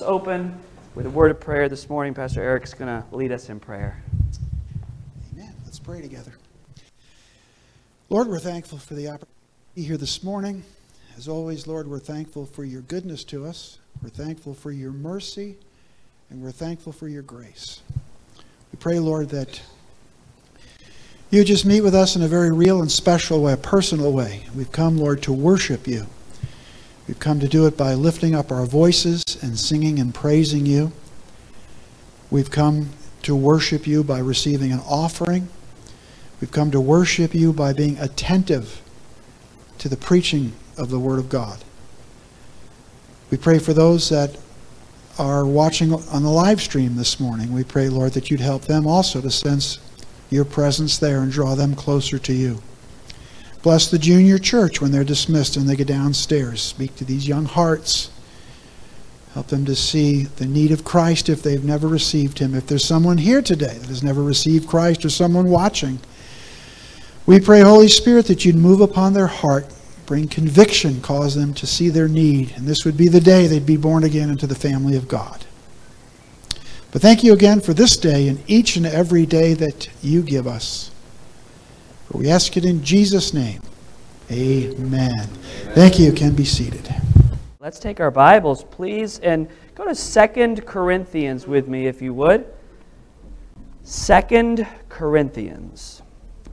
let's open with a word of prayer this morning. Pastor Eric's going to lead us in prayer. Amen. Let's pray together. Lord, we're thankful for the opportunity to be here this morning. As always, Lord, we're thankful for your goodness to us. We're thankful for your mercy, and we're thankful for your grace. We pray, Lord, that you just meet with us in a very real and special way, a personal way. We've come, Lord, to worship you. We've come to do it by lifting up our voices and singing and praising you. We've come to worship you by receiving an offering. We've come to worship you by being attentive to the preaching of the Word of God. We pray for those that are watching on the live stream this morning. We pray, Lord, that you'd help them also to sense your presence there and draw them closer to you. Bless the junior church when they're dismissed and they get downstairs. Speak to these young hearts. Help them to see the need of Christ if they've never received Him. If there's someone here today that has never received Christ or someone watching, we pray, Holy Spirit, that you'd move upon their heart, bring conviction, cause them to see their need. And this would be the day they'd be born again into the family of God. But thank you again for this day and each and every day that you give us. For we ask it in Jesus' name. Amen. Amen. Thank you. You can be seated. Let's take our Bibles, please, and go to Second Corinthians with me, if you would. Second Corinthians.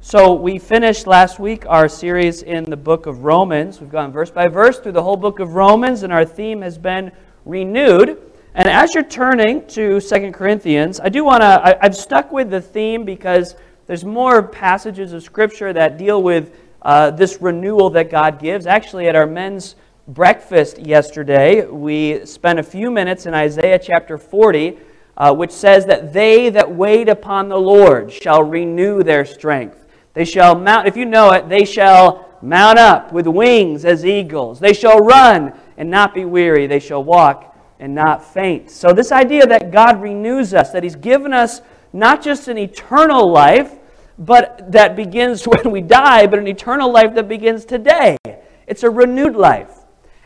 So, we finished last week our series in the book of Romans. We've gone verse by verse through the whole book of Romans, and our theme has been renewed. And as you're turning to Second Corinthians, I do want to, I've stuck with the theme because there's more passages of Scripture that deal with uh, this renewal that God gives. Actually, at our men's breakfast yesterday, we spent a few minutes in Isaiah chapter 40, uh, which says that they that wait upon the Lord shall renew their strength. They shall mount, if you know it, they shall mount up with wings as eagles. They shall run and not be weary. They shall walk and not faint. So, this idea that God renews us, that He's given us not just an eternal life, but that begins when we die, but an eternal life that begins today. It's a renewed life.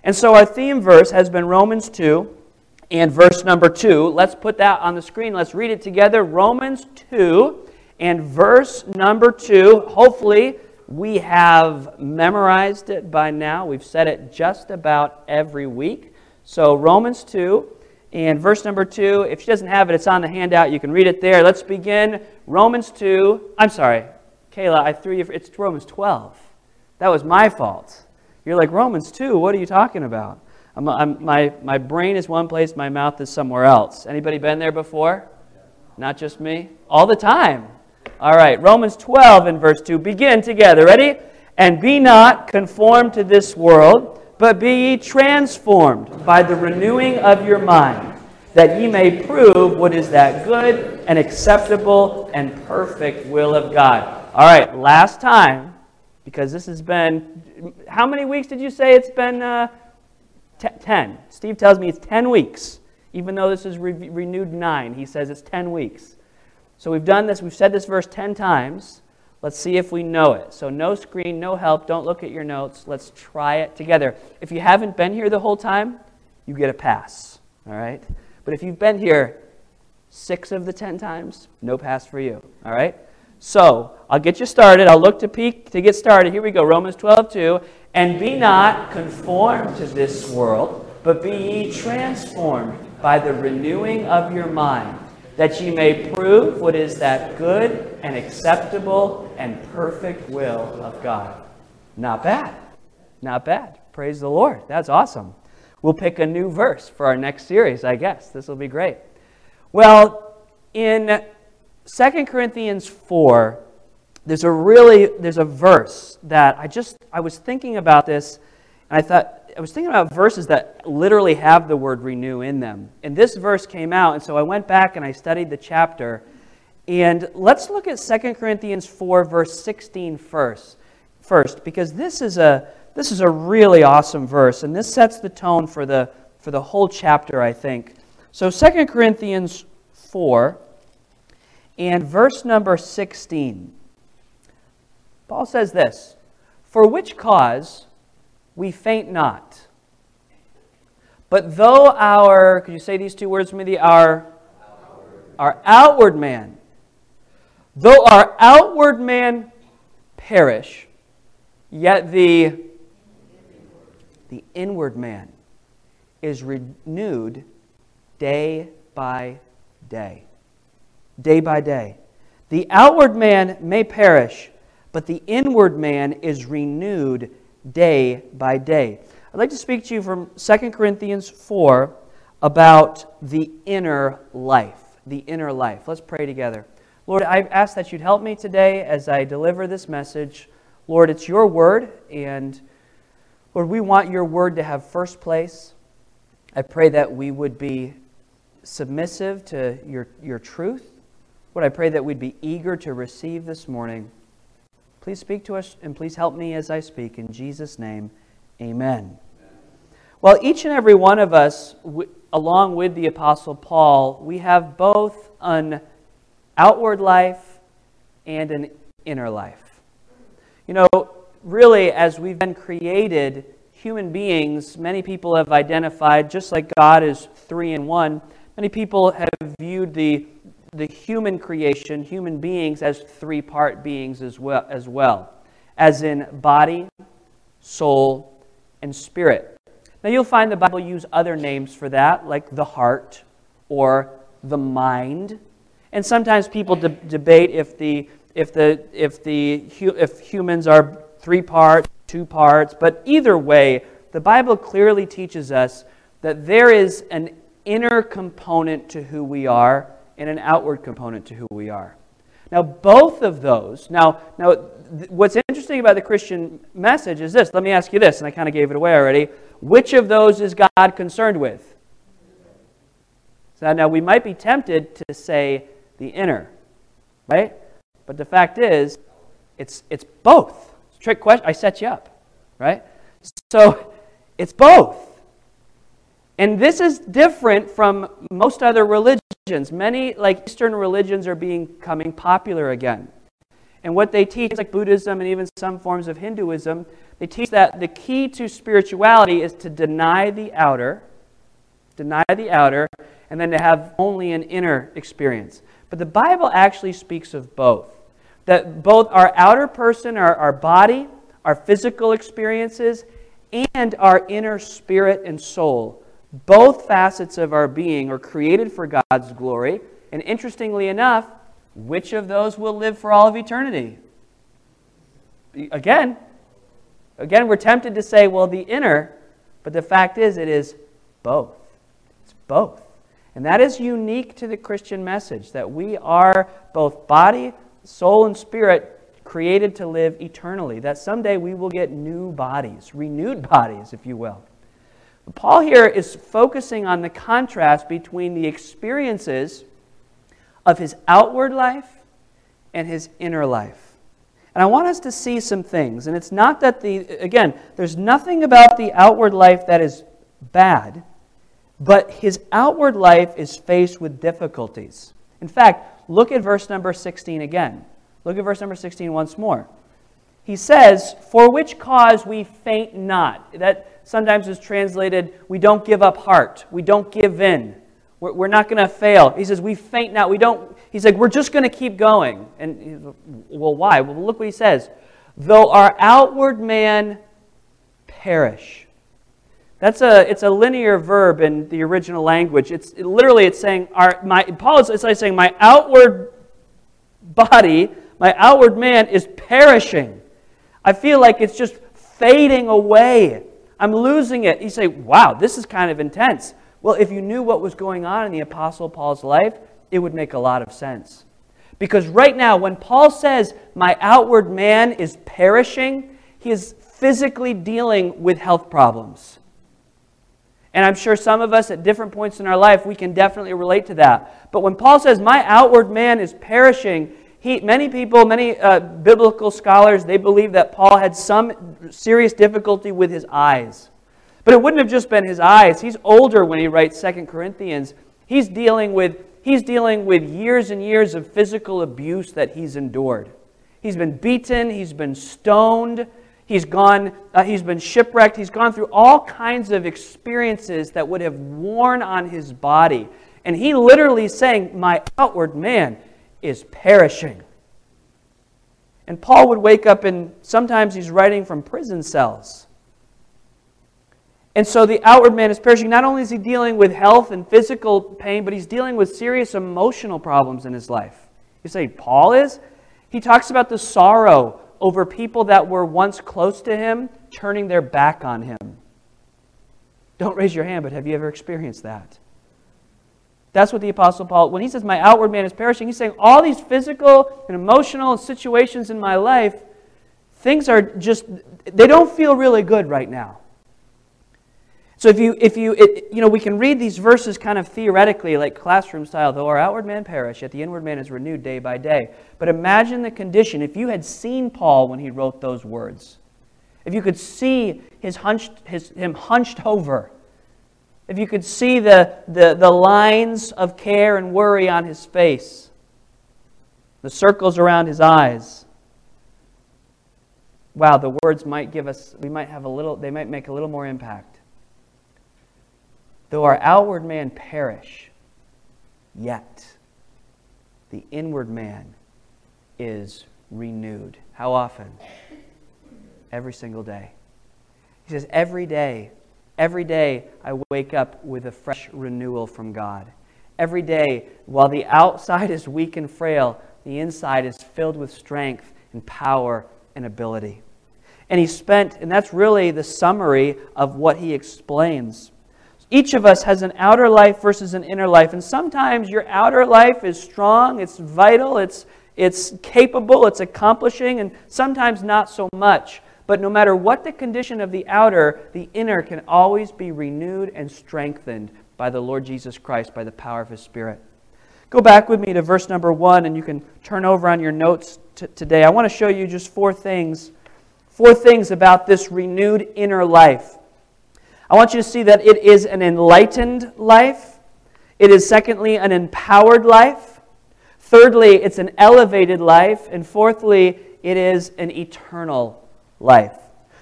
And so our theme verse has been Romans 2 and verse number 2. Let's put that on the screen. Let's read it together. Romans 2 and verse number 2. Hopefully, we have memorized it by now. We've said it just about every week. So, Romans 2 and verse number 2. If she doesn't have it, it's on the handout. You can read it there. Let's begin. Romans 2. I'm sorry, Kayla, I threw you. For, it's Romans 12. That was my fault. You're like, Romans 2, what are you talking about? I'm, I'm, my, my brain is one place, my mouth is somewhere else. Anybody been there before? Not just me? All the time. All right, Romans 12 and verse 2. Begin together. Ready? And be not conformed to this world, but be ye transformed by the renewing of your mind, that ye may prove what is that good and acceptable and perfect will of God. All right, last time, because this has been how many weeks did you say it's been? Uh, t- 10. Steve tells me it's 10 weeks, even though this is re- renewed nine. He says it's 10 weeks. So we've done this, we've said this verse 10 times. Let's see if we know it. So, no screen, no help. Don't look at your notes. Let's try it together. If you haven't been here the whole time, you get a pass. All right? But if you've been here six of the 10 times, no pass for you. All right? So, I'll get you started. I'll look to peek to get started. Here we go. Romans 12, 2. And be not conformed to this world, but be ye transformed by the renewing of your mind, that ye may prove what is that good and acceptable and perfect will of God. Not bad. Not bad. Praise the Lord. That's awesome. We'll pick a new verse for our next series, I guess. This will be great. Well, in 2 Corinthians 4, there's a really there's a verse that I just I was thinking about this and I thought I was thinking about verses that literally have the word renew in them. And this verse came out and so I went back and I studied the chapter. And let's look at 2 Corinthians 4 verse 16 first. First because this is a this is a really awesome verse and this sets the tone for the for the whole chapter I think. So 2 Corinthians 4 and verse number 16. Paul says this For which cause we faint not, But though our, could you say these two words with me? The, our, our outward man, though our outward man perish, yet the, the inward man is renewed day by day. Day by day. The outward man may perish, but the inward man is renewed day by day. I'd like to speak to you from 2 Corinthians 4 about the inner life. The inner life. Let's pray together. Lord, I ask that you'd help me today as I deliver this message. Lord, it's your word, and Lord, we want your word to have first place. I pray that we would be submissive to your, your truth. Lord, I pray that we'd be eager to receive this morning. Please speak to us and please help me as I speak. In Jesus' name, amen. Well, each and every one of us, along with the Apostle Paul, we have both an outward life and an inner life. You know, really, as we've been created, human beings, many people have identified, just like God is three in one, many people have viewed the the human creation, human beings, as three part beings as well, as well, as in body, soul, and spirit. Now you'll find the Bible use other names for that, like the heart or the mind. And sometimes people de- debate if the if the if the if humans are three parts, two parts, but either way, the Bible clearly teaches us that there is an inner component to who we are and an outward component to who we are. Now, both of those, now, now th- what's interesting about the Christian message is this. Let me ask you this, and I kind of gave it away already. Which of those is God concerned with? So now we might be tempted to say the inner, right? But the fact is, it's, it's both. It's trick question. I set you up, right? So it's both. And this is different from most other religions. Many, like Eastern religions, are becoming popular again. And what they teach, like Buddhism and even some forms of Hinduism, they teach that the key to spirituality is to deny the outer, deny the outer, and then to have only an inner experience. But the Bible actually speaks of both. That both our outer person, our, our body, our physical experiences, and our inner spirit and soul both facets of our being are created for God's glory. And interestingly enough, which of those will live for all of eternity? Again, again, we're tempted to say, well, the inner, but the fact is, it is both. It's both. And that is unique to the Christian message that we are both body, soul, and spirit created to live eternally. That someday we will get new bodies, renewed bodies, if you will. Paul here is focusing on the contrast between the experiences of his outward life and his inner life. And I want us to see some things. And it's not that the, again, there's nothing about the outward life that is bad, but his outward life is faced with difficulties. In fact, look at verse number 16 again. Look at verse number 16 once more. He says, For which cause we faint not. That sometimes is translated, we don't give up heart. We don't give in. We're, we're not going to fail. He says, we faint not. We don't, he's like, we're just going to keep going. And, well, why? Well, look what he says. Though our outward man perish. That's a, it's a linear verb in the original language. It's it, literally, it's saying, our, my, Paul is it's like saying, my outward body, my outward man is perishing. I feel like it's just fading away. I'm losing it. You say, wow, this is kind of intense. Well, if you knew what was going on in the Apostle Paul's life, it would make a lot of sense. Because right now, when Paul says, my outward man is perishing, he is physically dealing with health problems. And I'm sure some of us at different points in our life, we can definitely relate to that. But when Paul says, my outward man is perishing, he, many people, many uh, biblical scholars, they believe that Paul had some serious difficulty with his eyes. But it wouldn't have just been his eyes. He's older when he writes Second Corinthians. He's dealing with he's dealing with years and years of physical abuse that he's endured. He's been beaten, he's been stoned, He's gone, uh, he's been shipwrecked. He's gone through all kinds of experiences that would have worn on his body. And he literally saying, My outward man is perishing. And Paul would wake up and sometimes he's writing from prison cells. And so the outward man is perishing. Not only is he dealing with health and physical pain, but he's dealing with serious emotional problems in his life. You say, Paul is? He talks about the sorrow over people that were once close to him turning their back on him. Don't raise your hand, but have you ever experienced that? That's what the Apostle Paul, when he says, My outward man is perishing, he's saying all these physical and emotional situations in my life, things are just, they don't feel really good right now. So if you, if you, it, you know, we can read these verses kind of theoretically, like classroom style. Though our outward man perish, yet the inward man is renewed day by day. But imagine the condition if you had seen Paul when he wrote those words. If you could see his hunched, his, him hunched over. If you could see the, the, the lines of care and worry on his face, the circles around his eyes. Wow, the words might give us, we might have a little, they might make a little more impact. Though our outward man perish, yet the inward man is renewed. How often? Every single day. He says, Every day, every day I wake up with a fresh renewal from God. Every day, while the outside is weak and frail, the inside is filled with strength and power and ability. And he spent, and that's really the summary of what he explains. Each of us has an outer life versus an inner life. And sometimes your outer life is strong, it's vital, it's, it's capable, it's accomplishing, and sometimes not so much. But no matter what the condition of the outer, the inner can always be renewed and strengthened by the Lord Jesus Christ, by the power of His Spirit. Go back with me to verse number one, and you can turn over on your notes t- today. I want to show you just four things. Four things about this renewed inner life. I want you to see that it is an enlightened life. It is, secondly, an empowered life. Thirdly, it's an elevated life. And fourthly, it is an eternal life.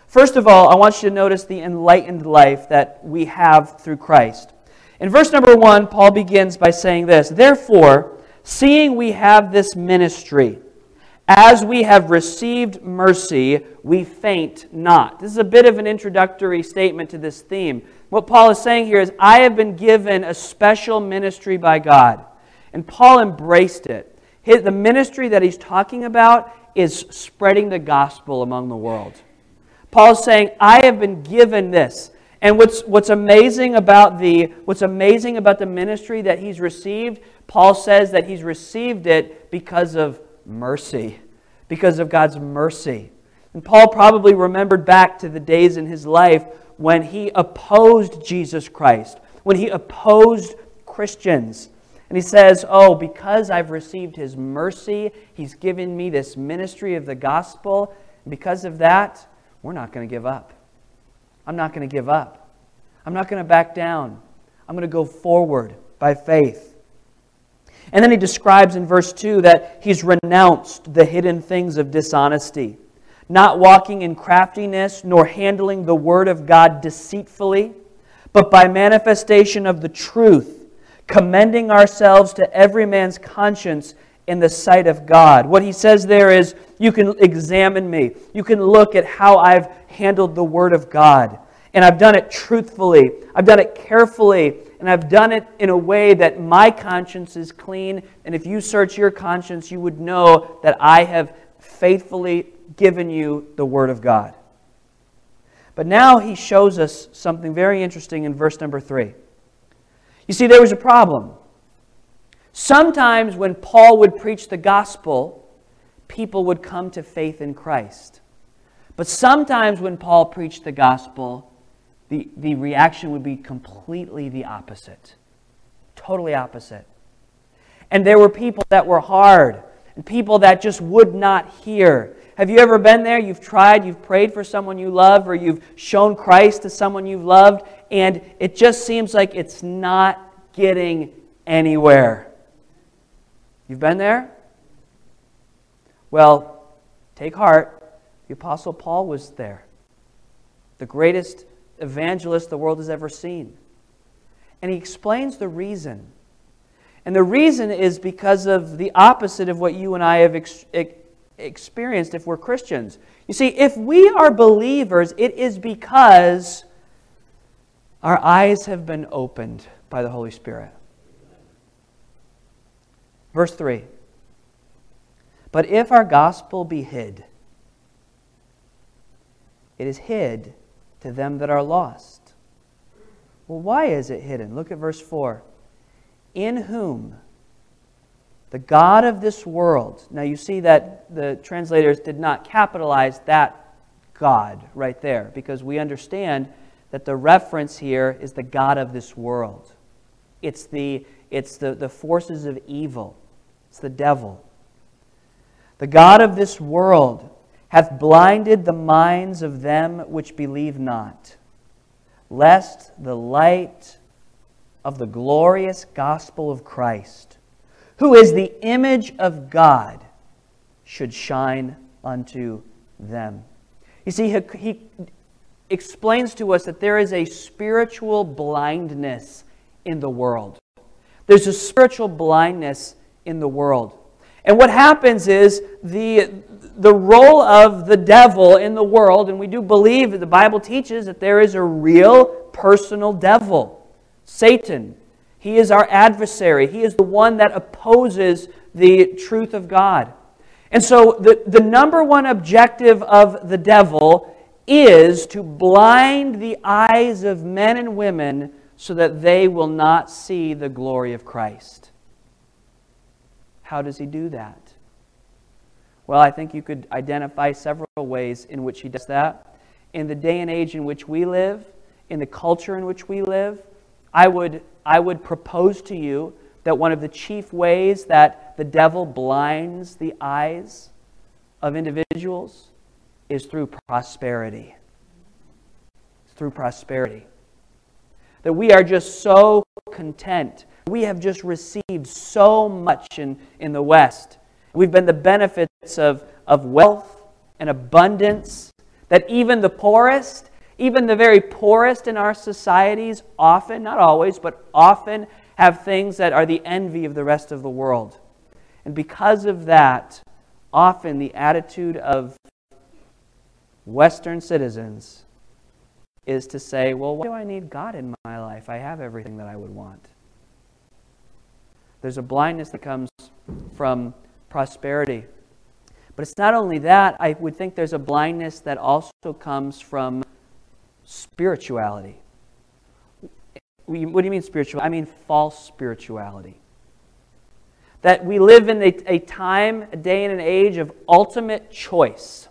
First of all, I want you to notice the enlightened life that we have through Christ. In verse number one, Paul begins by saying this Therefore, seeing we have this ministry, as we have received mercy, we faint not. This is a bit of an introductory statement to this theme. What Paul is saying here is, I have been given a special ministry by God. And Paul embraced it. His, the ministry that he's talking about is spreading the gospel among the world. Paul's saying, I have been given this. And what's, what's, amazing about the, what's amazing about the ministry that he's received, Paul says that he's received it because of mercy, because of God's mercy. And Paul probably remembered back to the days in his life when he opposed Jesus Christ, when he opposed Christians. And he says, Oh, because I've received his mercy, he's given me this ministry of the gospel. And because of that, we're not going to give up. I'm not going to give up. I'm not going to back down. I'm going to go forward by faith. And then he describes in verse 2 that he's renounced the hidden things of dishonesty, not walking in craftiness, nor handling the word of God deceitfully, but by manifestation of the truth, commending ourselves to every man's conscience in the sight of God. What he says there is, you can examine me. You can look at how I've handled the word of God. And I've done it truthfully. I've done it carefully and I've done it in a way that my conscience is clean. And if you search your conscience, you would know that I have faithfully given you the Word of God. But now he shows us something very interesting in verse number three. You see, there was a problem. Sometimes when Paul would preach the gospel, people would come to faith in Christ. But sometimes when Paul preached the gospel, the, the reaction would be completely the opposite. Totally opposite. And there were people that were hard and people that just would not hear. Have you ever been there? You've tried, you've prayed for someone you love, or you've shown Christ to someone you've loved, and it just seems like it's not getting anywhere. You've been there? Well, take heart The Apostle Paul was there, the greatest evangelist the world has ever seen. And he explains the reason. And the reason is because of the opposite of what you and I have ex- experienced if we're Christians. You see, if we are believers, it is because our eyes have been opened by the Holy Spirit. Verse 3 But if our gospel be hid, it is hid to them that are lost. Well, why is it hidden? Look at verse 4. In whom the God of this world, now you see that the translators did not capitalize that God right there because we understand that the reference here is the God of this world. It's the, it's the, the forces of evil, it's the devil. The God of this world hath blinded the minds of them which believe not, lest the light of the glorious gospel of Christ, who is the image of God, should shine unto them. You see, he, he explains to us that there is a spiritual blindness in the world. There's a spiritual blindness in the world. And what happens is the, the role of the devil in the world, and we do believe that the Bible teaches that there is a real personal devil, Satan. He is our adversary, he is the one that opposes the truth of God. And so, the, the number one objective of the devil is to blind the eyes of men and women so that they will not see the glory of Christ. How does he do that? Well, I think you could identify several ways in which he does that. In the day and age in which we live, in the culture in which we live, I would, I would propose to you that one of the chief ways that the devil blinds the eyes of individuals is through prosperity. through prosperity. That we are just so content. We have just received so much in, in the West. We've been the benefits of, of wealth and abundance that even the poorest, even the very poorest in our societies, often, not always, but often have things that are the envy of the rest of the world. And because of that, often the attitude of Western citizens is to say, well, why do I need God in my life? I have everything that I would want. There's a blindness that comes from prosperity. But it's not only that, I would think there's a blindness that also comes from spirituality. What do you mean spiritual? I mean false spirituality. That we live in a, a time, a day, and an age of ultimate choice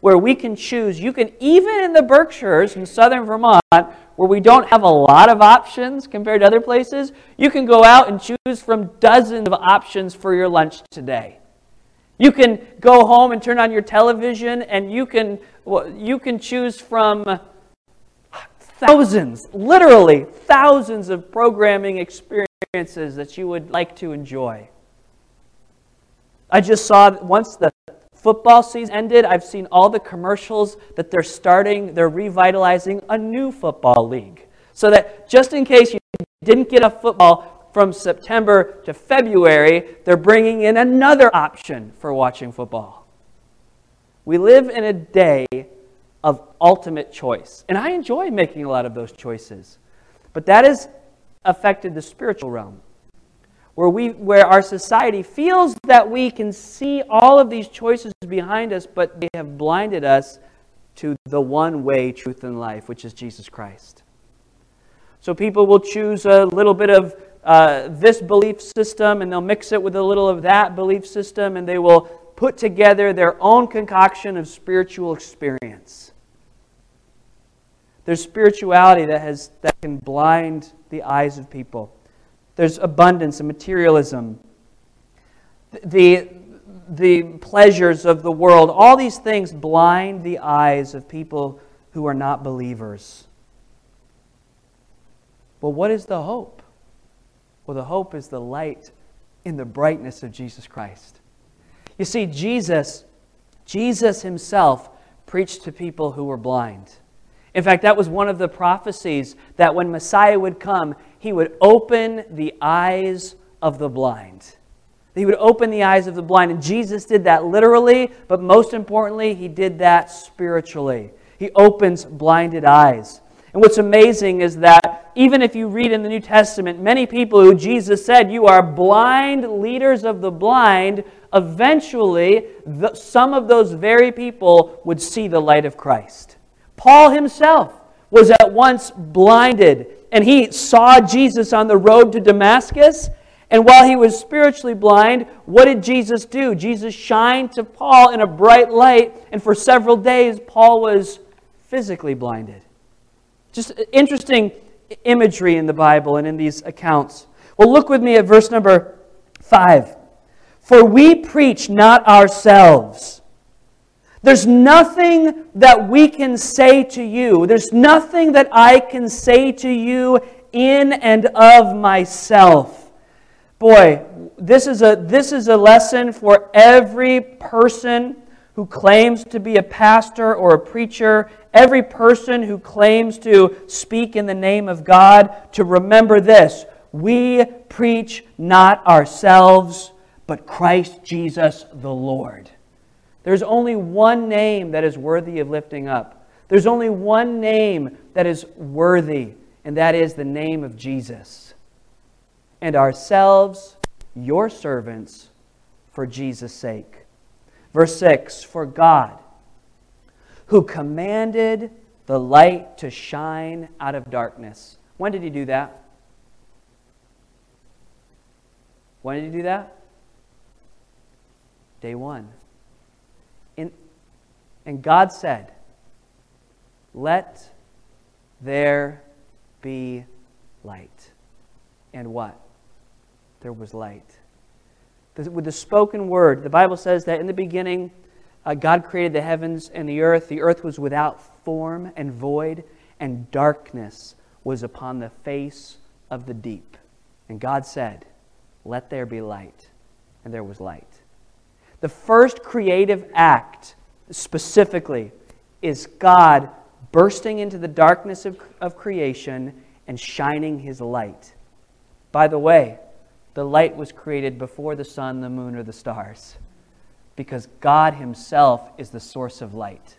where we can choose. You can, even in the Berkshires in southern Vermont, where we don't have a lot of options compared to other places, you can go out and choose from dozens of options for your lunch today. You can go home and turn on your television and you can, you can choose from thousands, literally thousands of programming experiences that you would like to enjoy. I just saw once the football season ended, I've seen all the commercials that they're starting, they're revitalizing a new football league. So that just in case you didn't get a football from September to February, they're bringing in another option for watching football. We live in a day of ultimate choice. And I enjoy making a lot of those choices. But that has affected the spiritual realm where, we, where our society feels that we can see all of these choices behind us, but they have blinded us to the one way, truth, and life, which is Jesus Christ. So people will choose a little bit of uh, this belief system and they'll mix it with a little of that belief system and they will put together their own concoction of spiritual experience. There's spirituality that, has, that can blind the eyes of people. There's abundance and materialism. The, the pleasures of the world, all these things blind the eyes of people who are not believers. But what is the hope? Well, the hope is the light in the brightness of Jesus Christ. You see, Jesus Jesus himself preached to people who were blind. In fact, that was one of the prophecies that when Messiah would come, he would open the eyes of the blind. He would open the eyes of the blind. And Jesus did that literally, but most importantly, he did that spiritually. He opens blinded eyes. And what's amazing is that even if you read in the New Testament, many people who Jesus said, You are blind leaders of the blind, eventually the, some of those very people would see the light of Christ. Paul himself was at once blinded, and he saw Jesus on the road to Damascus. And while he was spiritually blind, what did Jesus do? Jesus shined to Paul in a bright light, and for several days, Paul was physically blinded. Just interesting imagery in the Bible and in these accounts. Well, look with me at verse number 5. For we preach not ourselves. There's nothing that we can say to you. There's nothing that I can say to you in and of myself. Boy, this is a, this is a lesson for every person who claims to be a pastor or a preacher, every person who claims to speak in the name of God, to remember this. We preach not ourselves but Christ Jesus the Lord. There's only one name that is worthy of lifting up. There's only one name that is worthy, and that is the name of Jesus. And ourselves, your servants, for Jesus' sake. Verse 6 For God, who commanded the light to shine out of darkness. When did he do that? When did he do that? Day one. In, and God said, Let there be light. And what? There was light. With the spoken word, the Bible says that in the beginning, uh, God created the heavens and the earth. The earth was without form and void, and darkness was upon the face of the deep. And God said, Let there be light. And there was light. The first creative act, specifically, is God bursting into the darkness of, of creation and shining his light. By the way, the light was created before the sun, the moon, or the stars, because God himself is the source of light.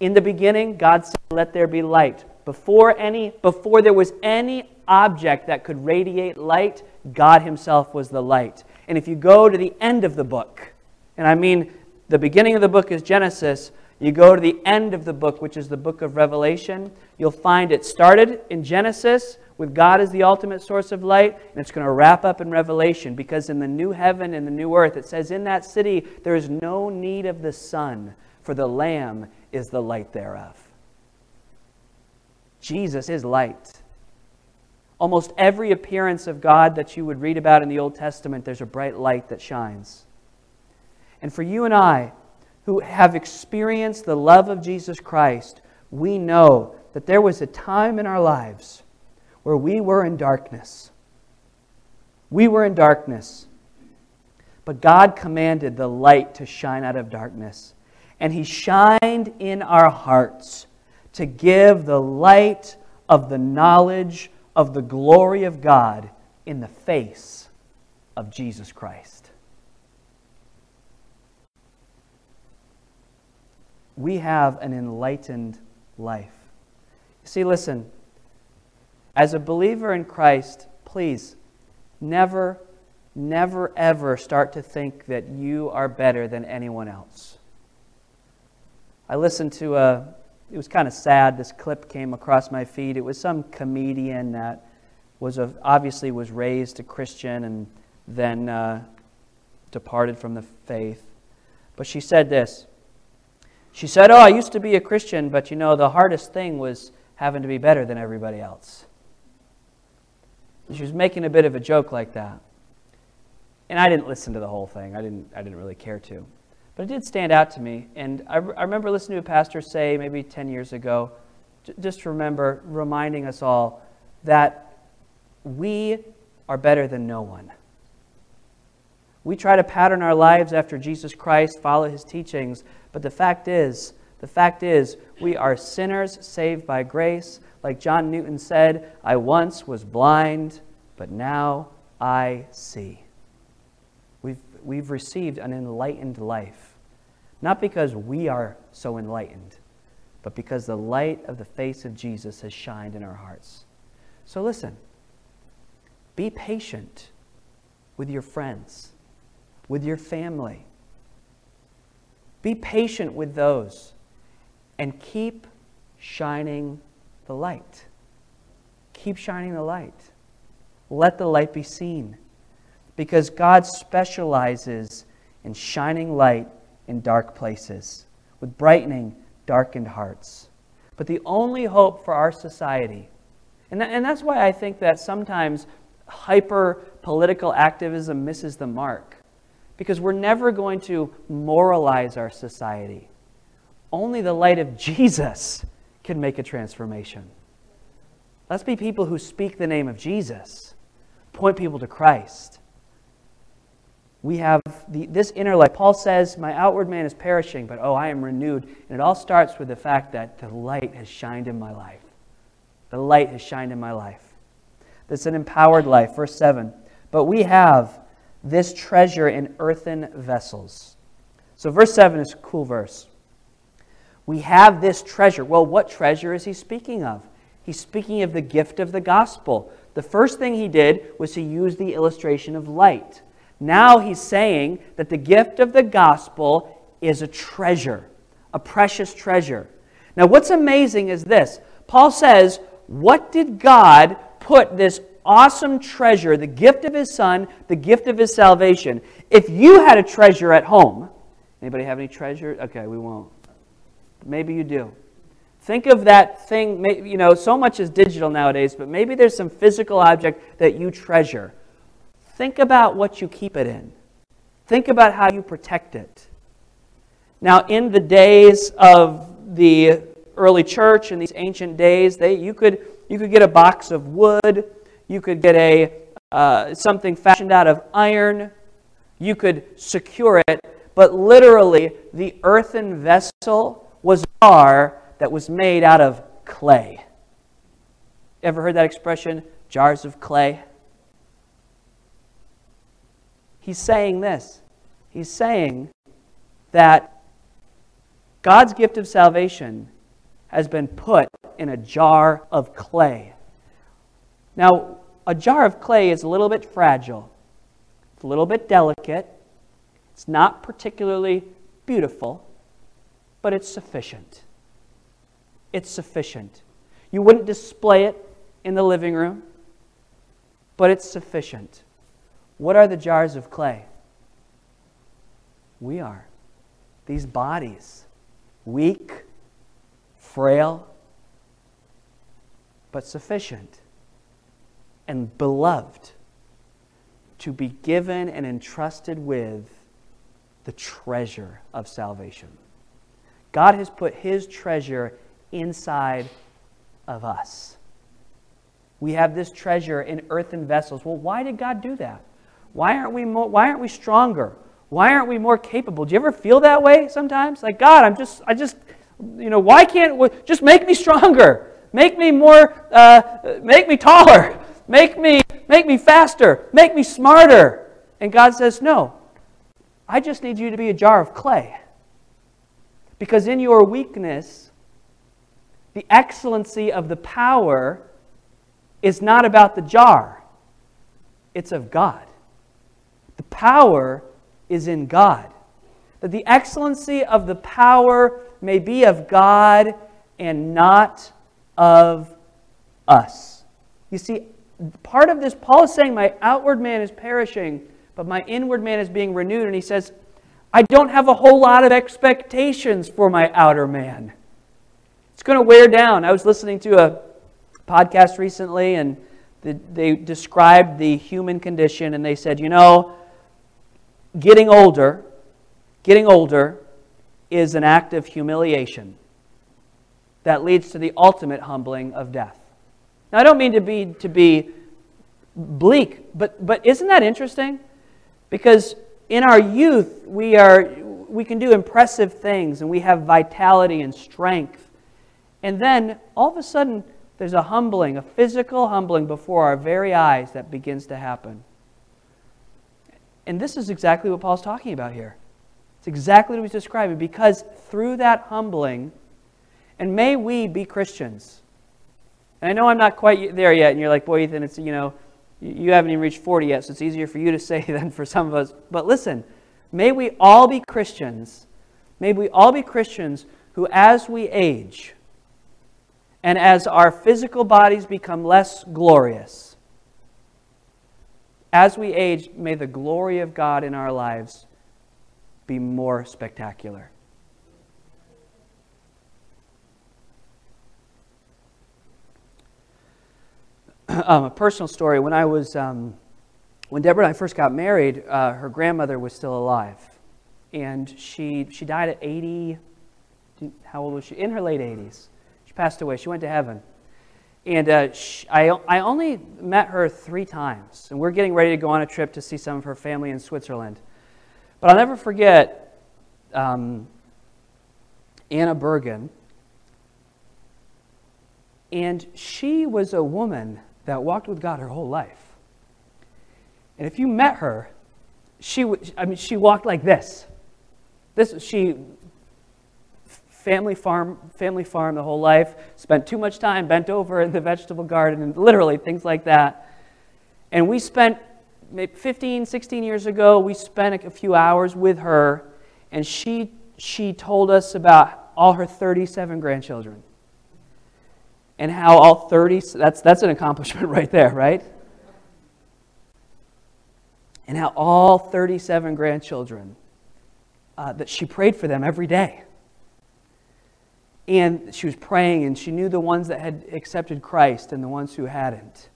In the beginning, God said, Let there be light. Before, any, before there was any object that could radiate light, God himself was the light. And if you go to the end of the book, and I mean the beginning of the book is Genesis, you go to the end of the book, which is the book of Revelation, you'll find it started in Genesis with God as the ultimate source of light, and it's going to wrap up in Revelation because in the new heaven and the new earth, it says, In that city there is no need of the sun, for the Lamb is the light thereof. Jesus is light. Almost every appearance of God that you would read about in the Old Testament, there's a bright light that shines. And for you and I, who have experienced the love of Jesus Christ, we know that there was a time in our lives where we were in darkness. We were in darkness. But God commanded the light to shine out of darkness. And He shined in our hearts to give the light of the knowledge of the glory of God in the face of Jesus Christ. We have an enlightened life. See, listen, as a believer in Christ, please never, never, ever start to think that you are better than anyone else. I listened to a it was kind of sad. This clip came across my feed. It was some comedian that was a, obviously was raised a Christian and then uh, departed from the faith. But she said this. She said, "Oh, I used to be a Christian, but you know the hardest thing was having to be better than everybody else." She was making a bit of a joke like that. And I didn't listen to the whole thing. I didn't. I didn't really care to. But it did stand out to me. And I, I remember listening to a pastor say maybe 10 years ago, j- just remember reminding us all that we are better than no one. We try to pattern our lives after Jesus Christ, follow his teachings, but the fact is, the fact is, we are sinners saved by grace. Like John Newton said, I once was blind, but now I see. We've, we've received an enlightened life, not because we are so enlightened, but because the light of the face of Jesus has shined in our hearts. So listen, be patient with your friends, with your family. Be patient with those and keep shining the light. Keep shining the light. Let the light be seen. Because God specializes in shining light in dark places, with brightening darkened hearts. But the only hope for our society, and, and that's why I think that sometimes hyper political activism misses the mark, because we're never going to moralize our society. Only the light of Jesus can make a transformation. Let's be people who speak the name of Jesus, point people to Christ. We have the, this inner light. Paul says, My outward man is perishing, but oh, I am renewed. And it all starts with the fact that the light has shined in my life. The light has shined in my life. That's an empowered life. Verse 7. But we have this treasure in earthen vessels. So, verse 7 is a cool verse. We have this treasure. Well, what treasure is he speaking of? He's speaking of the gift of the gospel. The first thing he did was to use the illustration of light. Now he's saying that the gift of the gospel is a treasure, a precious treasure. Now, what's amazing is this Paul says, What did God put this awesome treasure, the gift of his son, the gift of his salvation? If you had a treasure at home, anybody have any treasure? Okay, we won't. Maybe you do. Think of that thing, you know, so much is digital nowadays, but maybe there's some physical object that you treasure. Think about what you keep it in. Think about how you protect it. Now, in the days of the early church, in these ancient days, they, you, could, you could get a box of wood, you could get a, uh, something fashioned out of iron, you could secure it, but literally, the earthen vessel was a jar that was made out of clay. Ever heard that expression? Jars of clay? He's saying this. He's saying that God's gift of salvation has been put in a jar of clay. Now, a jar of clay is a little bit fragile, it's a little bit delicate, it's not particularly beautiful but it's sufficient. It's sufficient. You wouldn't display it in the living room, but it's sufficient. What are the jars of clay? We are. These bodies, weak, frail, but sufficient and beloved to be given and entrusted with the treasure of salvation. God has put his treasure inside of us. We have this treasure in earthen vessels. Well, why did God do that? Why aren't we more, why aren't we stronger? Why aren't we more capable? Do you ever feel that way sometimes? Like, God, I'm just, I just, you know, why can't, just make me stronger. Make me more, uh, make me taller. Make me, make me faster. Make me smarter. And God says, no, I just need you to be a jar of clay. Because in your weakness, the excellency of the power is not about the jar, it's of God. The power is in God. That the excellency of the power may be of God and not of us. You see, part of this, Paul is saying, My outward man is perishing, but my inward man is being renewed. And he says, I don't have a whole lot of expectations for my outer man. It's going to wear down. I was listening to a podcast recently, and they described the human condition, and they said, you know, getting older, getting older is an act of humiliation that leads to the ultimate humbling of death. Now, I don't mean to be, to be bleak, but, but isn't that interesting? Because in our youth, we, are, we can do impressive things and we have vitality and strength. And then all of a sudden, there's a humbling, a physical humbling before our very eyes that begins to happen. And this is exactly what Paul's talking about here. It's exactly what he's describing because through that humbling, and may we be Christians. And I know I'm not quite there yet, and you're like, boy, Ethan, it's, you know, you haven't even reached 40 yet, so it's easier for you to say than for some of us. But listen, may we all be Christians. May we all be Christians who, as we age, and as our physical bodies become less glorious, as we age, may the glory of God in our lives be more spectacular. um, a personal story. When I was, um, when Deborah and I first got married, uh, her grandmother was still alive, and she she died at 80. How old was she? In her late 80s. She passed away. She went to heaven. And uh, she, I, I only met her three times. And we're getting ready to go on a trip to see some of her family in Switzerland. But I'll never forget um, Anna Bergen. And she was a woman that walked with God her whole life. And if you met her, she, I mean, she walked like this. This, she, family farm, family farm the whole life, spent too much time bent over in the vegetable garden, and literally things like that. And we spent, 15, 16 years ago, we spent a few hours with her, and she, she told us about all her 37 grandchildren and how all 30, that's, that's an accomplishment right there, right? And how all 37 grandchildren, uh, that she prayed for them every day. And she was praying, and she knew the ones that had accepted Christ and the ones who hadn't.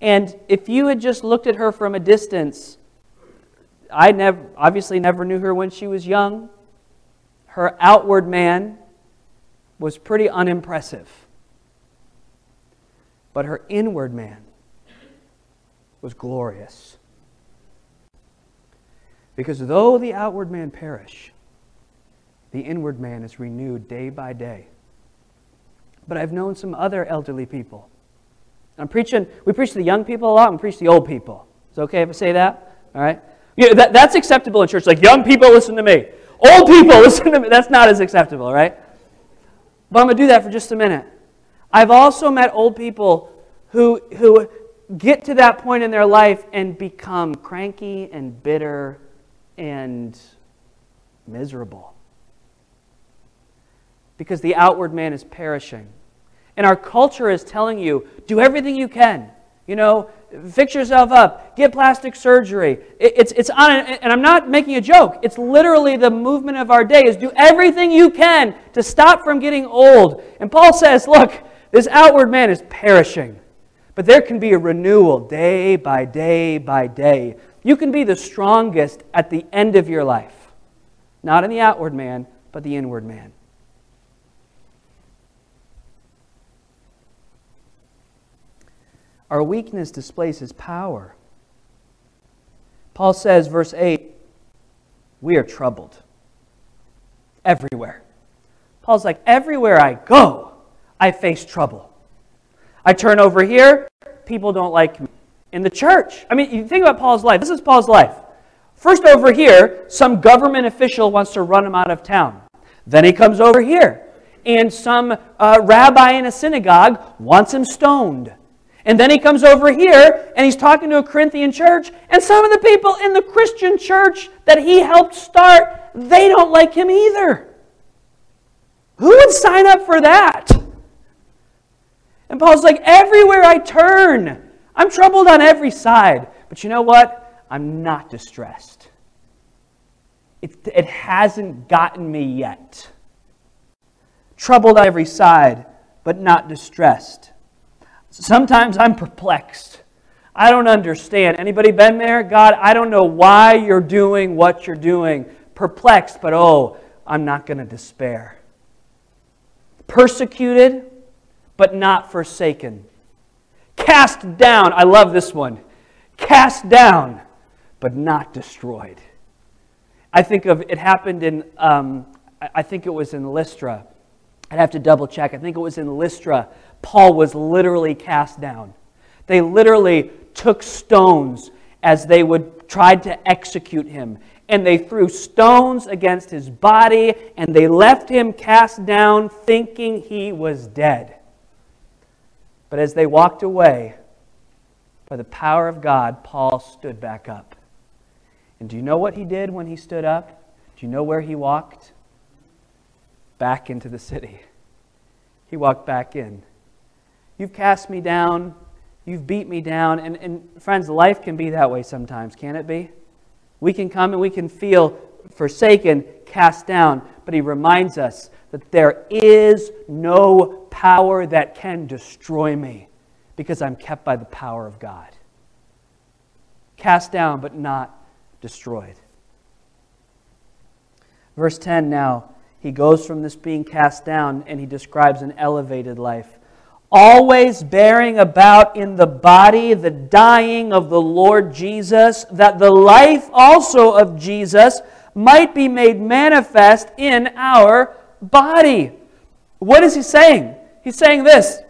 And if you had just looked at her from a distance, I never, obviously never knew her when she was young. Her outward man was pretty unimpressive. But her inward man was glorious. Because though the outward man perish, the inward man is renewed day by day. But I've known some other elderly people. I'm preaching, we preach to the young people a lot, and preach to the old people. Is it okay if I say that? All right? Yeah, that, that's acceptable in church. Like, young people, listen to me. Old people, listen to me. That's not as acceptable, right? But I'm going to do that for just a minute. I've also met old people who, who get to that point in their life and become cranky and bitter and miserable. Because the outward man is perishing. And our culture is telling you do everything you can. You know, fix yourself up, get plastic surgery. it's, it's on, and I'm not making a joke. It's literally the movement of our day is do everything you can to stop from getting old. And Paul says, look, this outward man is perishing, but there can be a renewal day by day by day. You can be the strongest at the end of your life, not in the outward man, but the inward man. Our weakness displays his power. Paul says, verse 8, we are troubled everywhere. Paul's like, everywhere I go, I face trouble. I turn over here, people don't like me. In the church, I mean, you think about Paul's life. This is Paul's life. First, over here, some government official wants to run him out of town. Then he comes over here, and some uh, rabbi in a synagogue wants him stoned. And then he comes over here and he's talking to a Corinthian church, and some of the people in the Christian church that he helped start, they don't like him either. Who would sign up for that? And Paul's like, everywhere I turn, I'm troubled on every side. But you know what? I'm not distressed. It, it hasn't gotten me yet. Troubled on every side, but not distressed. Sometimes I'm perplexed. I don't understand. Anybody been there? God, I don't know why you're doing what you're doing. Perplexed, but oh, I'm not going to despair. Persecuted, but not forsaken. Cast down, I love this one. Cast down, but not destroyed. I think of it happened in, um, I think it was in Lystra. I'd have to double check. I think it was in Lystra. Paul was literally cast down. They literally took stones as they would try to execute him. And they threw stones against his body, and they left him cast down, thinking he was dead. But as they walked away, by the power of God, Paul stood back up. And do you know what he did when he stood up? Do you know where he walked? Back into the city. He walked back in. You've cast me down. You've beat me down. And, and friends, life can be that way sometimes, can it be? We can come and we can feel forsaken, cast down. But he reminds us that there is no power that can destroy me because I'm kept by the power of God. Cast down, but not destroyed. Verse 10 now, he goes from this being cast down and he describes an elevated life. Always bearing about in the body the dying of the Lord Jesus, that the life also of Jesus might be made manifest in our body. What is he saying? He's saying this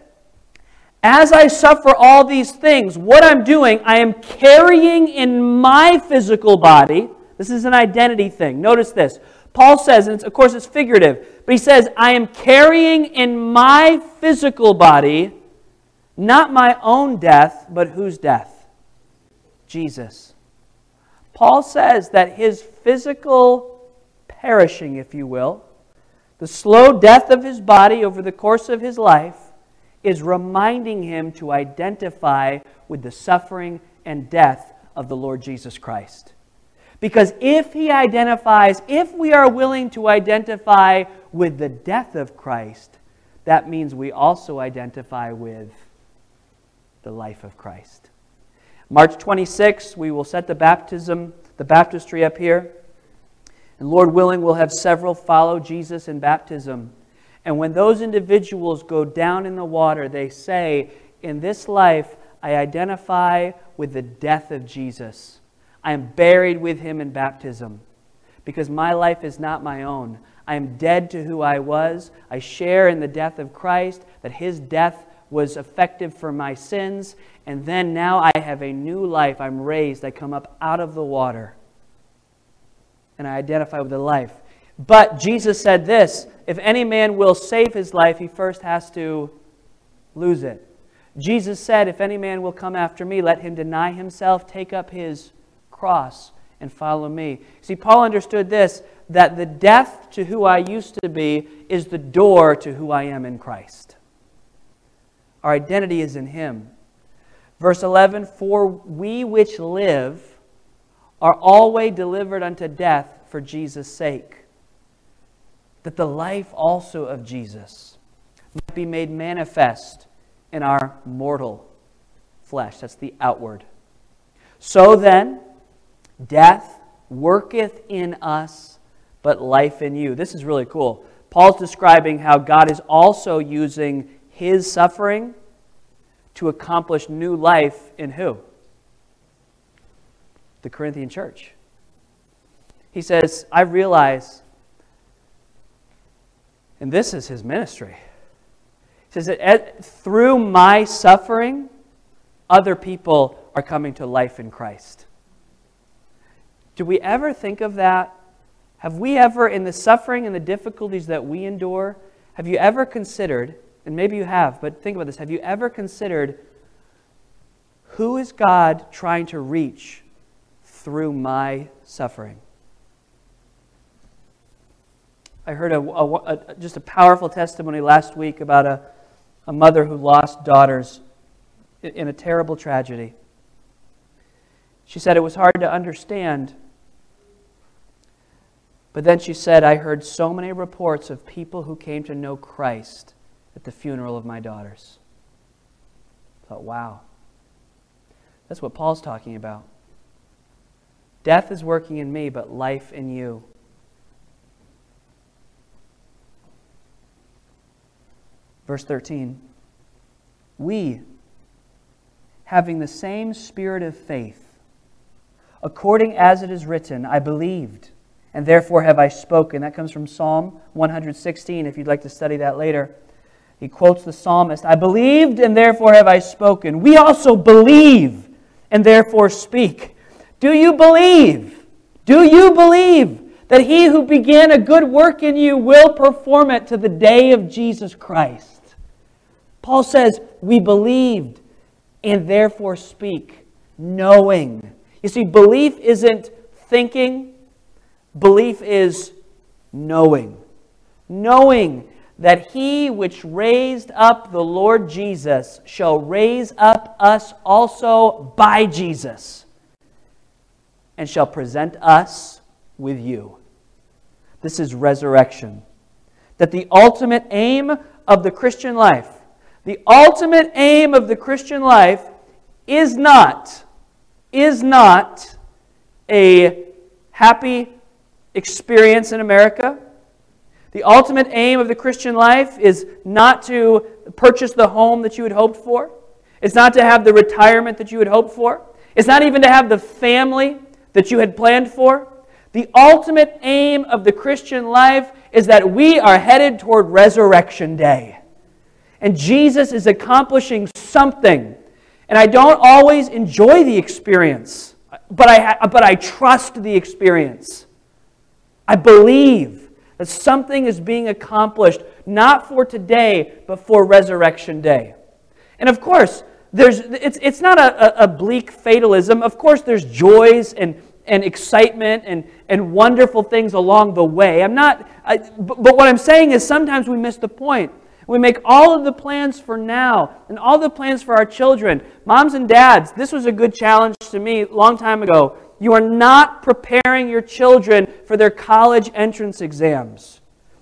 as I suffer all these things, what I'm doing, I am carrying in my physical body. This is an identity thing. Notice this. Paul says, and of course it's figurative, but he says, I am carrying in my physical body not my own death, but whose death? Jesus. Paul says that his physical perishing, if you will, the slow death of his body over the course of his life, is reminding him to identify with the suffering and death of the Lord Jesus Christ. Because if he identifies, if we are willing to identify with the death of Christ, that means we also identify with the life of Christ. March 26th, we will set the baptism, the baptistry up here. And Lord willing, we'll have several follow Jesus in baptism. And when those individuals go down in the water, they say, In this life, I identify with the death of Jesus. I am buried with him in baptism because my life is not my own. I am dead to who I was. I share in the death of Christ, that his death was effective for my sins. And then now I have a new life. I'm raised. I come up out of the water. And I identify with the life. But Jesus said this if any man will save his life, he first has to lose it. Jesus said, If any man will come after me, let him deny himself, take up his cross, and follow me. See, Paul understood this that the death to who I used to be is the door to who I am in Christ. Our identity is in him. Verse 11 For we which live are always delivered unto death for Jesus' sake that the life also of Jesus might be made manifest in our mortal flesh. That's the outward. So then, death worketh in us, but life in you. This is really cool. Paul's describing how God is also using his suffering to accomplish new life in who? The Corinthian church. He says, I realize and this is his ministry. He says that through my suffering, other people are coming to life in Christ. Do we ever think of that? Have we ever, in the suffering and the difficulties that we endure, have you ever considered, and maybe you have, but think about this, have you ever considered who is God trying to reach through my suffering? I heard a, a, a, just a powerful testimony last week about a, a mother who lost daughters in, in a terrible tragedy. She said it was hard to understand. But then she said, I heard so many reports of people who came to know Christ at the funeral of my daughters. I thought, wow. That's what Paul's talking about. Death is working in me, but life in you. Verse 13 We, having the same spirit of faith, according as it is written, I believed, and therefore have I spoken. That comes from Psalm 116, if you'd like to study that later. He quotes the psalmist I believed, and therefore have I spoken. We also believe, and therefore speak. Do you believe? Do you believe that he who began a good work in you will perform it to the day of Jesus Christ? Paul says, We believed, and therefore speak, knowing. You see, belief isn't thinking, belief is knowing. Knowing that he which raised up the Lord Jesus shall raise up us also by Jesus and shall present us with you. This is resurrection. That the ultimate aim of the Christian life, the ultimate aim of the Christian life is not, is not a happy experience in America the ultimate aim of the Christian life is not to purchase the home that you had hoped for. It's not to have the retirement that you had hoped for. It's not even to have the family that you had planned for. The ultimate aim of the Christian life is that we are headed toward resurrection day. And Jesus is accomplishing something. And I don't always enjoy the experience, but I, but I trust the experience. I believe that something is being accomplished, not for today, but for resurrection day. And of course, there's, it's, it's not a, a, bleak fatalism. Of course, there's joys and, and excitement and, and wonderful things along the way. I'm not, I, but, but what I'm saying is sometimes we miss the point. We make all of the plans for now and all the plans for our children. Moms and dads, this was a good challenge to me a long time ago you are not preparing your children for their college entrance exams.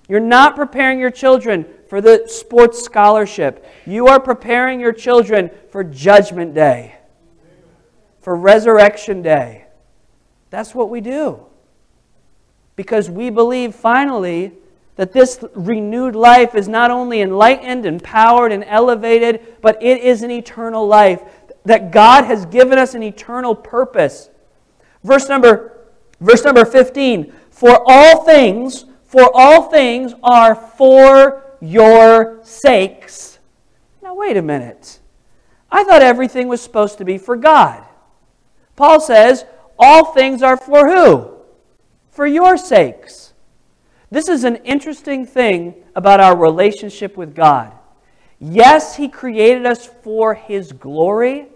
You're not preparing your children for the sports scholarship. You are preparing your children for Judgment Day, for Resurrection Day. That's what we do. Because we believe finally that this renewed life is not only enlightened, empowered, and elevated, but it is an eternal life. That God has given us an eternal purpose Verse number, verse number 15. For all things, for all things are for your sakes. Now, wait a minute. I thought everything was supposed to be for God. Paul says, all things are for who? For your sakes. This is an interesting thing about our relationship with God. Yes, He created us for His glory,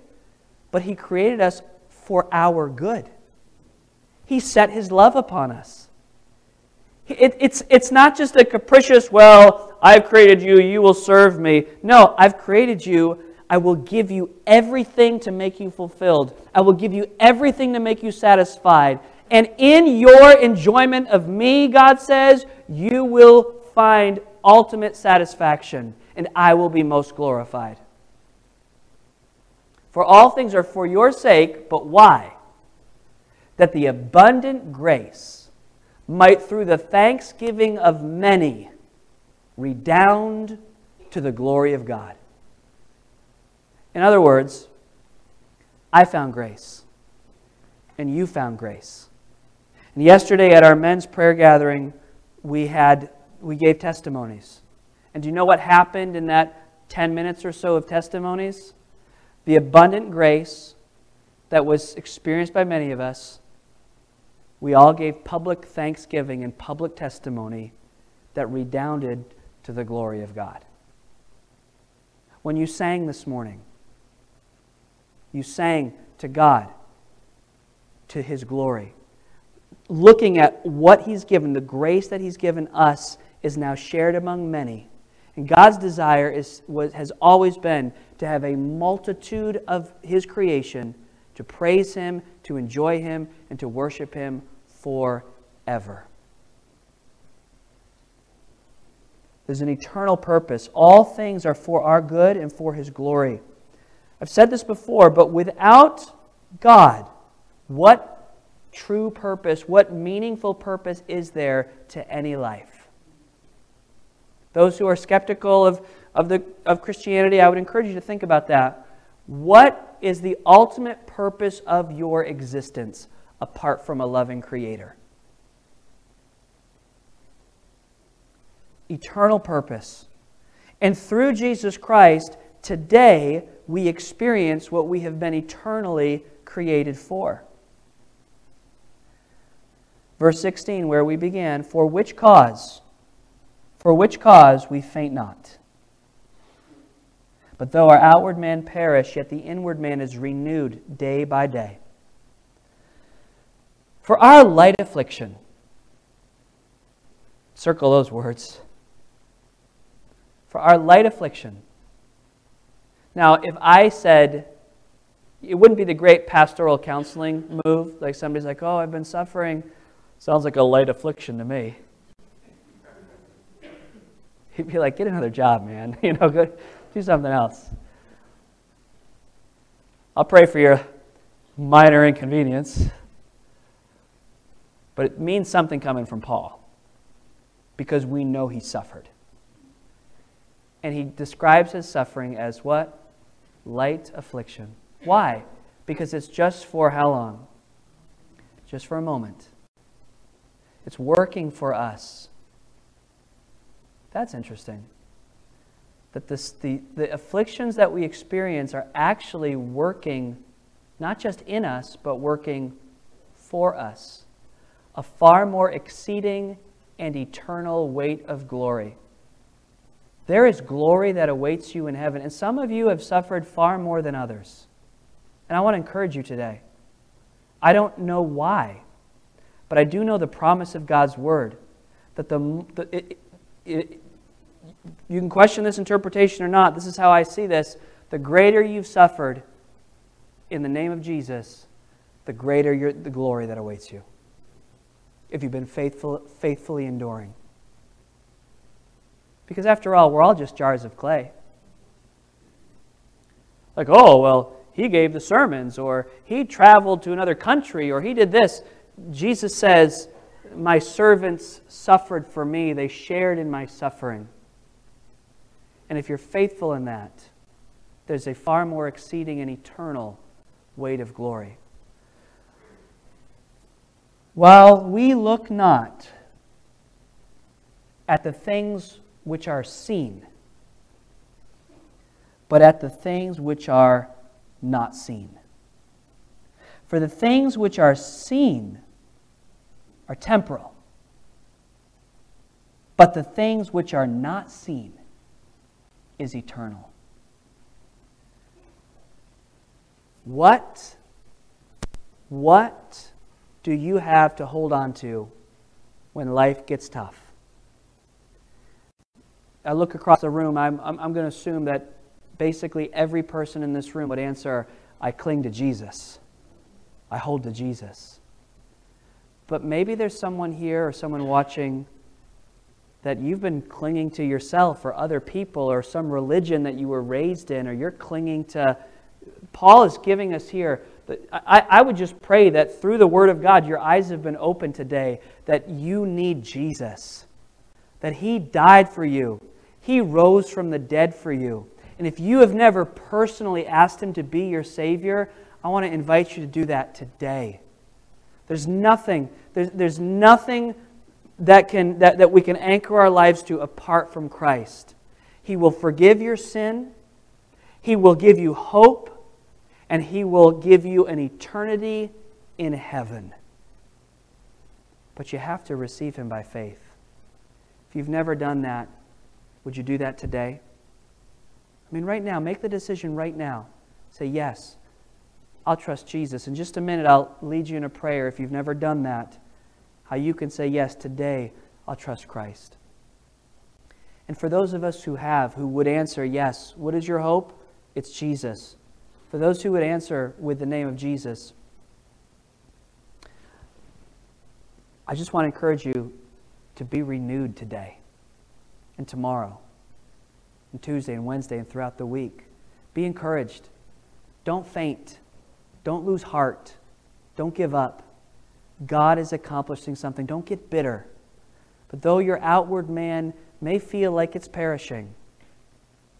but He created us for our good. He set his love upon us. It, it's, it's not just a capricious, well, I've created you, you will serve me. No, I've created you. I will give you everything to make you fulfilled. I will give you everything to make you satisfied. And in your enjoyment of me, God says, you will find ultimate satisfaction, and I will be most glorified. For all things are for your sake, but why? That the abundant grace might, through the thanksgiving of many, redound to the glory of God. In other words, I found grace, and you found grace. And yesterday at our men's prayer gathering, we had we gave testimonies. And do you know what happened in that 10 minutes or so of testimonies? The abundant grace that was experienced by many of us we all gave public thanksgiving and public testimony that redounded to the glory of God. When you sang this morning, you sang to God, to His glory. Looking at what He's given, the grace that He's given us is now shared among many. And God's desire is, was, has always been to have a multitude of His creation to praise Him, to enjoy Him, and to worship Him forever. There's an eternal purpose. All things are for our good and for His glory. I've said this before, but without God, what true purpose, what meaningful purpose is there to any life? Those who are skeptical of, of, the, of Christianity, I would encourage you to think about that. What is the ultimate purpose of your existence? Apart from a loving Creator. Eternal purpose. And through Jesus Christ, today we experience what we have been eternally created for. Verse 16, where we began, for which cause? For which cause we faint not. But though our outward man perish, yet the inward man is renewed day by day. For our light affliction, circle those words. For our light affliction. Now, if I said, it wouldn't be the great pastoral counseling move, like somebody's like, oh, I've been suffering. Sounds like a light affliction to me. He'd be like, get another job, man. You know, go, do something else. I'll pray for your minor inconvenience. But it means something coming from Paul because we know he suffered. And he describes his suffering as what? Light affliction. Why? Because it's just for how long? Just for a moment. It's working for us. That's interesting that this, the, the afflictions that we experience are actually working not just in us, but working for us. A far more exceeding and eternal weight of glory. There is glory that awaits you in heaven, and some of you have suffered far more than others. And I want to encourage you today. I don't know why, but I do know the promise of God's word that the, the it, it, you can question this interpretation or not. This is how I see this. The greater you've suffered in the name of Jesus, the greater your, the glory that awaits you. If you've been faithful, faithfully enduring. Because after all, we're all just jars of clay. Like, oh, well, he gave the sermons, or he traveled to another country, or he did this. Jesus says, My servants suffered for me, they shared in my suffering. And if you're faithful in that, there's a far more exceeding and eternal weight of glory. While we look not at the things which are seen, but at the things which are not seen. For the things which are seen are temporal, but the things which are not seen is eternal. What, what do you have to hold on to when life gets tough? I look across the room, I'm, I'm, I'm going to assume that basically every person in this room would answer, I cling to Jesus. I hold to Jesus. But maybe there's someone here or someone watching that you've been clinging to yourself or other people or some religion that you were raised in, or you're clinging to. Paul is giving us here. I, I would just pray that through the Word of God, your eyes have been opened today, that you need Jesus, that He died for you, He rose from the dead for you. And if you have never personally asked Him to be your Savior, I want to invite you to do that today. There's nothing, there's, there's nothing that, can, that, that we can anchor our lives to apart from Christ. He will forgive your sin, He will give you hope, and He will give you an eternity in heaven. But you have to receive Him by faith. If you've never done that, would you do that today? I mean, right now, make the decision right now. Say, Yes, I'll trust Jesus. In just a minute, I'll lead you in a prayer if you've never done that how you can say, Yes, today I'll trust Christ. And for those of us who have, who would answer, Yes, what is your hope? It's Jesus. For those who would answer with the name of Jesus, I just want to encourage you to be renewed today and tomorrow and Tuesday and Wednesday and throughout the week. Be encouraged. Don't faint. Don't lose heart. Don't give up. God is accomplishing something. Don't get bitter. But though your outward man may feel like it's perishing,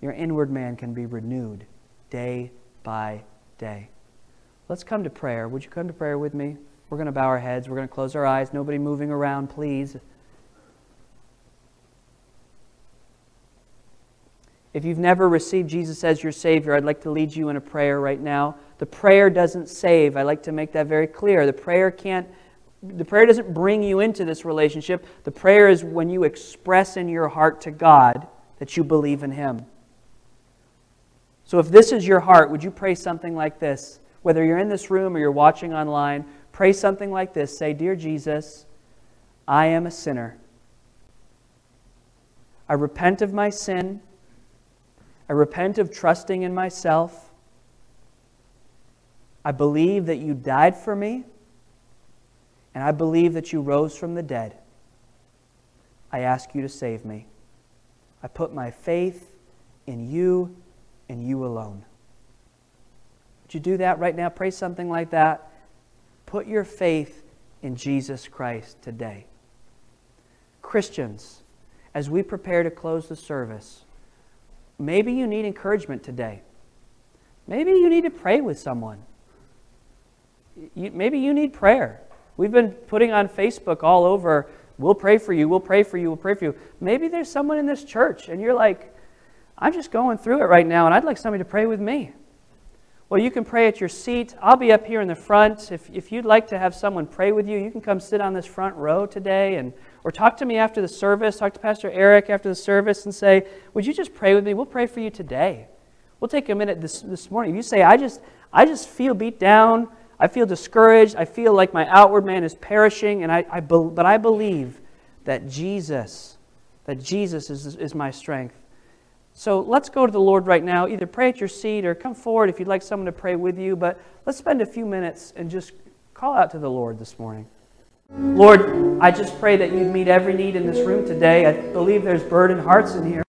your inward man can be renewed day by day. Let's come to prayer. Would you come to prayer with me? We're going to bow our heads. We're going to close our eyes. Nobody moving around, please. If you've never received Jesus as your Savior, I'd like to lead you in a prayer right now. The prayer doesn't save. I like to make that very clear. The prayer can't the prayer doesn't bring you into this relationship. The prayer is when you express in your heart to God that you believe in Him. So if this is your heart, would you pray something like this? Whether you're in this room or you're watching online, pray something like this. Say, Dear Jesus, I am a sinner. I repent of my sin. I repent of trusting in myself. I believe that you died for me, and I believe that you rose from the dead. I ask you to save me. I put my faith in you and you alone. Would you do that right now? Pray something like that. Put your faith in Jesus Christ today. Christians, as we prepare to close the service, maybe you need encouragement today. Maybe you need to pray with someone you, maybe you need prayer. We've been putting on Facebook all over, we'll pray for you, we'll pray for you, we'll pray for you. Maybe there's someone in this church and you're like, I'm just going through it right now and I'd like somebody to pray with me. Well, you can pray at your seat. I'll be up here in the front. If, if you'd like to have someone pray with you, you can come sit on this front row today and or talk to me after the service, talk to Pastor Eric after the service and say, Would you just pray with me? We'll pray for you today. We'll take a minute this, this morning. If you say, I just I just feel beat down, I feel discouraged. I feel like my outward man is perishing, and I, I be, but I believe that Jesus, that Jesus is, is my strength. So let's go to the Lord right now. Either pray at your seat or come forward if you'd like someone to pray with you. But let's spend a few minutes and just call out to the Lord this morning. Lord, I just pray that you'd meet every need in this room today. I believe there's burdened hearts in here.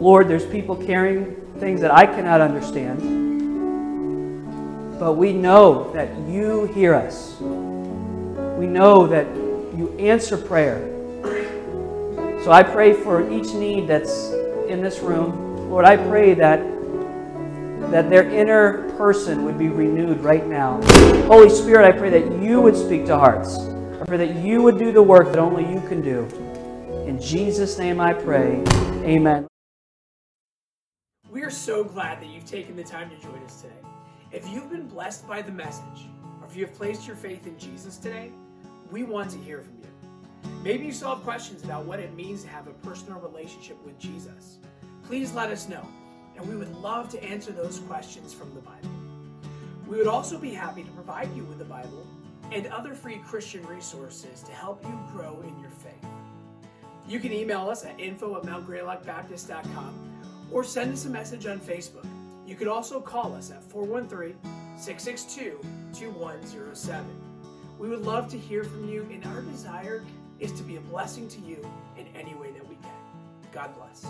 Lord, there's people carrying things that I cannot understand. But we know that you hear us. We know that you answer prayer. So I pray for each need that's in this room. Lord, I pray that that their inner person would be renewed right now. Holy Spirit, I pray that you would speak to hearts. I pray that you would do the work that only you can do. In Jesus' name I pray. Amen. We are so glad that you've taken the time to join us today. If you've been blessed by the message, or if you have placed your faith in Jesus today, we want to hear from you. Maybe you still have questions about what it means to have a personal relationship with Jesus. Please let us know, and we would love to answer those questions from the Bible. We would also be happy to provide you with the Bible and other free Christian resources to help you grow in your faith. You can email us at info at mountgreylockbaptist.com or send us a message on Facebook. You could also call us at 413 662 2107. We would love to hear from you, and our desire is to be a blessing to you in any way that we can. God bless.